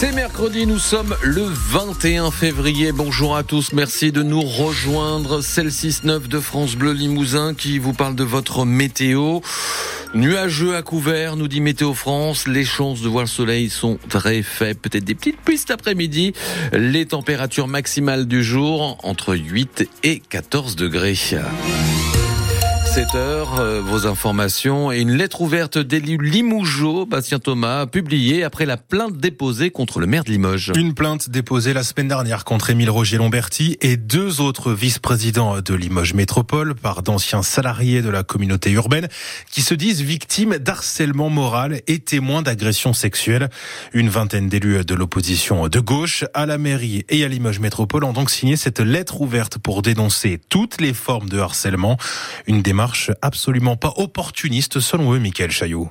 C'est mercredi, nous sommes le 21 février. Bonjour à tous, merci de nous rejoindre. C'est le 6-9 de France Bleu Limousin qui vous parle de votre météo. Nuageux à couvert, nous dit Météo France. Les chances de voir le soleil sont très faibles. Peut-être des petites cet après-midi. Les températures maximales du jour entre 8 et 14 degrés. 7 heures, euh, vos informations et une lettre ouverte d'élu Limougeau, Bastien Thomas, publiée après la plainte déposée contre le maire de Limoges. Une plainte déposée la semaine dernière contre Émile Roger Lomberti et deux autres vice-présidents de Limoges Métropole par d'anciens salariés de la communauté urbaine qui se disent victimes d'harcèlement moral et témoins d'agressions sexuelles. Une vingtaine d'élus de l'opposition de gauche à la mairie et à Limoges Métropole ont donc signé cette lettre ouverte pour dénoncer toutes les formes de harcèlement. Une démarche absolument pas opportuniste selon eux, Michael Chaillot.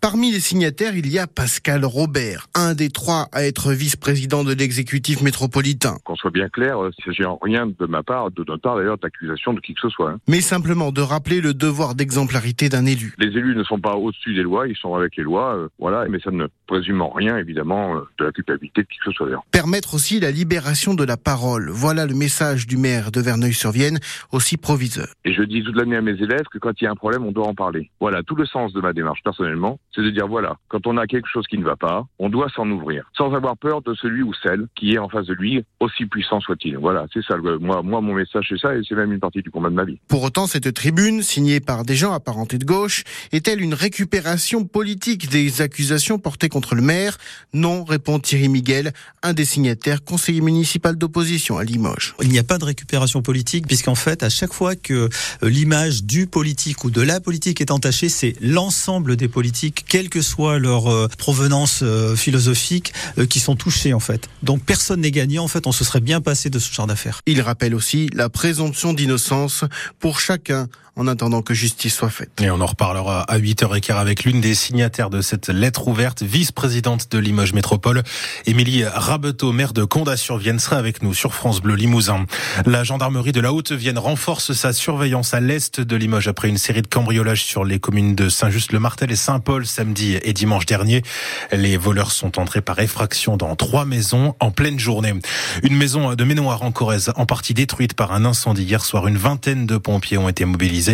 Parmi les signataires, il y a Pascal Robert, un des trois à être vice-président de l'exécutif métropolitain. Qu'on soit bien clair, il ne s'agit en rien de ma part, de notre part d'ailleurs, d'accusation de qui que ce soit. Hein. Mais simplement de rappeler le devoir d'exemplarité d'un élu. Les élus ne sont pas au-dessus des lois, ils sont avec les lois, euh, voilà, mais ça ne présume en rien, évidemment, euh, de la culpabilité de qui que ce soit d'ailleurs. Permettre aussi la libération de la parole. Voilà le message du maire de Verneuil-sur-Vienne, aussi proviseur. Et je dis toute l'année à mes élèves que quand il y a un problème, on doit en parler. Voilà, tout le sens de ma démarche personnellement c'est de dire voilà, quand on a quelque chose qui ne va pas, on doit s'en ouvrir, sans avoir peur de celui ou celle qui est en face de lui, aussi puissant soit-il. Voilà, c'est ça. Moi, moi, mon message, c'est ça, et c'est même une partie du combat de ma vie. Pour autant, cette tribune, signée par des gens apparentés de gauche, est-elle une récupération politique des accusations portées contre le maire? Non, répond Thierry Miguel, un des signataires, conseiller municipal d'opposition à Limoges. Il n'y a pas de récupération politique, puisqu'en fait, à chaque fois que euh, l'image du politique ou de la politique est entachée, c'est l'ensemble des politiques quelle que soit leur euh, provenance euh, philosophique, euh, qui sont touchés en fait. Donc personne n'est gagnant. En fait, on se serait bien passé de ce genre d'affaires. Il rappelle aussi la présomption d'innocence pour chacun en attendant que justice soit faite. Et on en reparlera à 8h15 avec l'une des signataires de cette lettre ouverte, vice-présidente de Limoges Métropole, Émilie Rabeteau, maire de Condat-sur-Vienne, sera avec nous sur France Bleu Limousin. La gendarmerie de la Haute-Vienne renforce sa surveillance à l'est de Limoges après une série de cambriolages sur les communes de Saint-Just-le-Martel et Saint-Paul samedi et dimanche dernier. Les voleurs sont entrés par effraction dans trois maisons en pleine journée. Une maison de Ménoir en Corrèze, en partie détruite par un incendie hier soir. Une vingtaine de pompiers ont été mobilisés.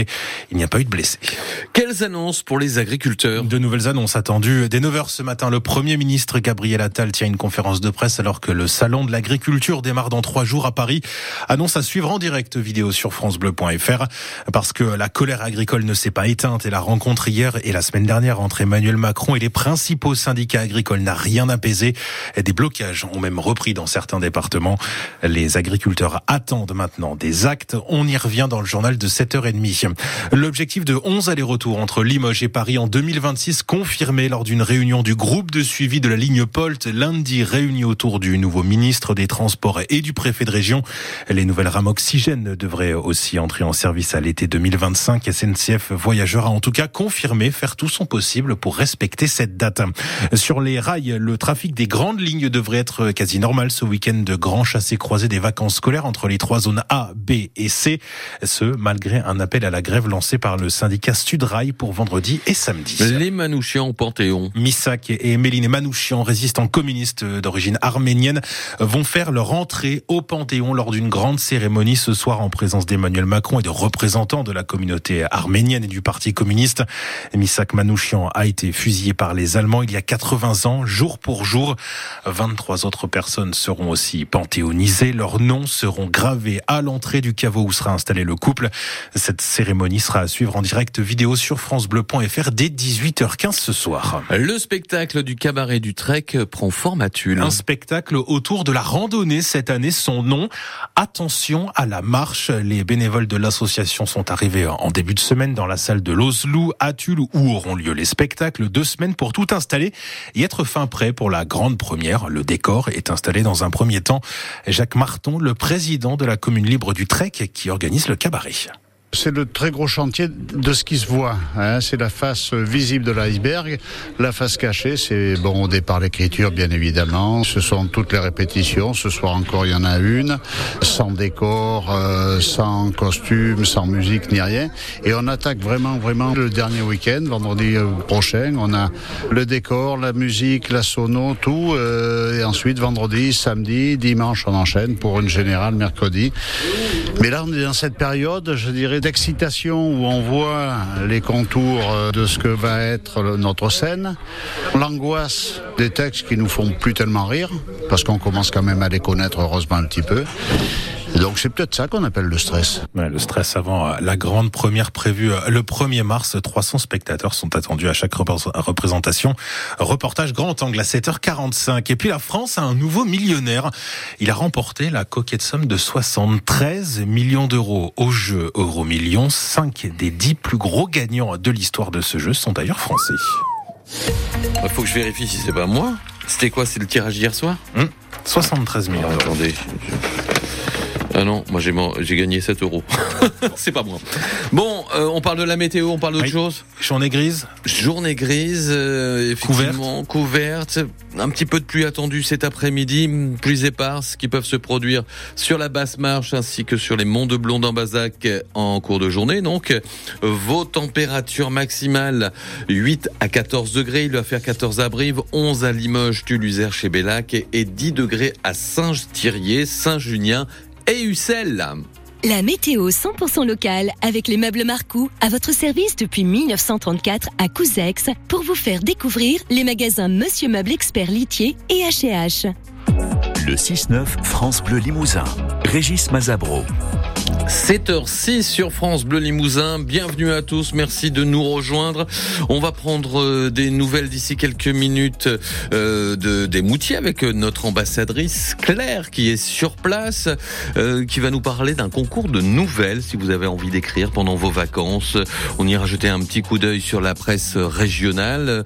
Il n'y a pas eu de blessés. Quelles annonces pour les agriculteurs? De nouvelles annonces attendues. Dès 9h ce matin, le Premier ministre Gabriel Attal tient une conférence de presse alors que le salon de l'agriculture démarre dans trois jours à Paris. Annonce à suivre en direct vidéo sur francebleu.fr parce que la colère agricole ne s'est pas éteinte et la rencontre hier et la semaine dernière entre Emmanuel Macron et les principaux syndicats agricoles n'a rien apaisé. Des blocages ont même repris dans certains départements. Les agriculteurs attendent maintenant des actes. On y revient dans le journal de 7h30. L'objectif de 11 allers-retours entre Limoges et Paris en 2026 confirmé lors d'une réunion du groupe de suivi de la ligne Polt lundi réuni autour du nouveau ministre des Transports et du préfet de région. Les nouvelles rames oxygène devraient aussi entrer en service à l'été 2025. SNCF Voyageurs a en tout cas confirmé faire tout son possible pour respecter cette date. Sur les rails, le trafic des grandes lignes devrait être quasi normal ce week-end de grands chassés croisés des vacances scolaires entre les trois zones A, B et C. Ce, malgré un appel à la grève lancé par le syndicat Sudrail pour vendredi et samedi. Les Manouchians au Panthéon. Missak et Méline Manouchian, résistants communistes d'origine arménienne, vont faire leur entrée au Panthéon lors d'une grande cérémonie ce soir en présence d'Emmanuel Macron et de représentants de la communauté arménienne et du Parti communiste. Misak Manouchian a été fusillé par les Allemands il y a 80 ans, jour pour jour. 23 autres personnes seront aussi panthéonisées. Leurs noms seront gravés à l'entrée du caveau où sera installé le couple. Cette cérémonie sera à suivre en direct vidéo sur francebleu.fr dès 18h15 ce soir. Le spectacle du cabaret du Trek prend formature. Un spectacle autour de la randonnée cette année. Son nom, Attention à la marche. Les bénévoles de l'association sont arrivés en début de semaine dans la salle de l'Oslou à Tulle où auront lieu les spectacles. Deux semaines pour tout installer et être fin prêt pour la grande première. Le décor est installé dans un premier temps. Jacques Marton, le président de la commune libre du Trek qui organise le cabaret. C'est le très gros chantier de ce qui se voit. Hein. C'est la face visible de l'iceberg. La face cachée, c'est bon au départ l'écriture, bien évidemment. Ce sont toutes les répétitions. Ce soir encore, il y en a une, sans décor, euh, sans costume, sans musique ni rien. Et on attaque vraiment, vraiment le dernier week-end, vendredi euh, prochain. On a le décor, la musique, la sono, tout. Euh, et ensuite, vendredi, samedi, dimanche, on enchaîne pour une générale mercredi. Mais là, on est dans cette période, je dirais, d'excitation où on voit les contours euh, de ce que va être notre scène, l'angoisse des textes qui nous font plus tellement rire, parce qu'on commence quand même à les connaître heureusement un petit peu. Donc c'est peut-être ça qu'on appelle le stress. Ouais, le stress avant euh, la grande première prévue euh, le 1er mars. 300 spectateurs sont attendus à chaque représentation. Reportage grand angle à 7h45. Et puis la France a un nouveau millionnaire. Il a remporté la coquette somme de 73 millions d'euros au jeu Euro Million. 5 des 10 plus gros gagnants de l'histoire de ce jeu sont d'ailleurs français. Il faut que je vérifie si c'est pas moi. C'était quoi C'est le tirage d'hier soir? 73 millions. Attendez. Ah non, moi j'ai j'ai gagné 7 euros. c'est pas moi. Bon, euh, on parle de la météo, on parle d'autre Oui. chose. Journée grise Journée grise, euh, effectivement, couverte. Un petit peu de pluie attendue cet après-midi, pluies éparses qui peuvent se produire sur la basse marche ainsi que sur les monts de Blonde en Bazac en cours de journée. Donc, vos températures maximales 8 à 14 degrés, il va faire 14 à Brive, 11 à Limoges, Tuluzer chez Bellac et- et 10 degrés à Saint-Thirier, Saint-Junien et Ussel. La météo 100% locale avec les meubles Marcou à votre service depuis 1934 à Couzex pour vous faire découvrir les magasins Monsieur Meuble Expert Litier et H&H. Le 6-9 France Bleu Limousin. Régis Mazabro. 7h06 sur France Bleu Limousin. Bienvenue à tous. Merci de nous rejoindre. On va prendre euh, des nouvelles d'ici quelques minutes euh, de, des Moutiers avec euh, notre ambassadrice Claire qui est sur place, qui va nous parler d'un concours de nouvelles si vous avez envie d'écrire pendant vos vacances. On ira jeter un petit coup d'œil sur la presse régionale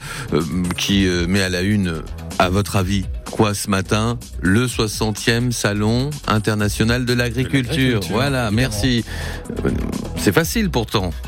qui met à la une, à votre avis, quoi ce matin? Le 60e Salon international de l'agriculture. Voilà, évidemment. merci. C'est facile pourtant.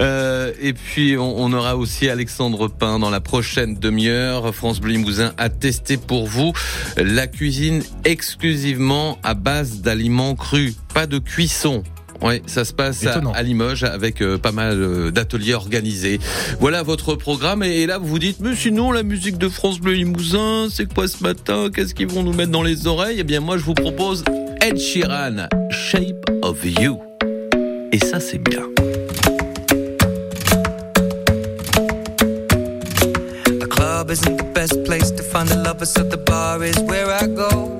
Euh, et puis on, on aura aussi Alexandre Pain dans la prochaine demi-heure. France Bleu Limousin a testé pour vous la cuisine exclusivement à base d'aliments crus, pas de cuisson. Oui, ça se passe à, Limoges avec euh, pas mal euh, d'ateliers organisés. Voilà votre programme et, et là vous vous dites mais sinon la musique de France Bleu Limousin, c'est quoi ce matin? Qu'est-ce qu'ils vont nous mettre dans les oreilles? Eh bien moi je vous propose Ed Sheeran, Shape of You. Et ça c'est bien. The club isn't the best place to find the lovers, so the bar is where I go.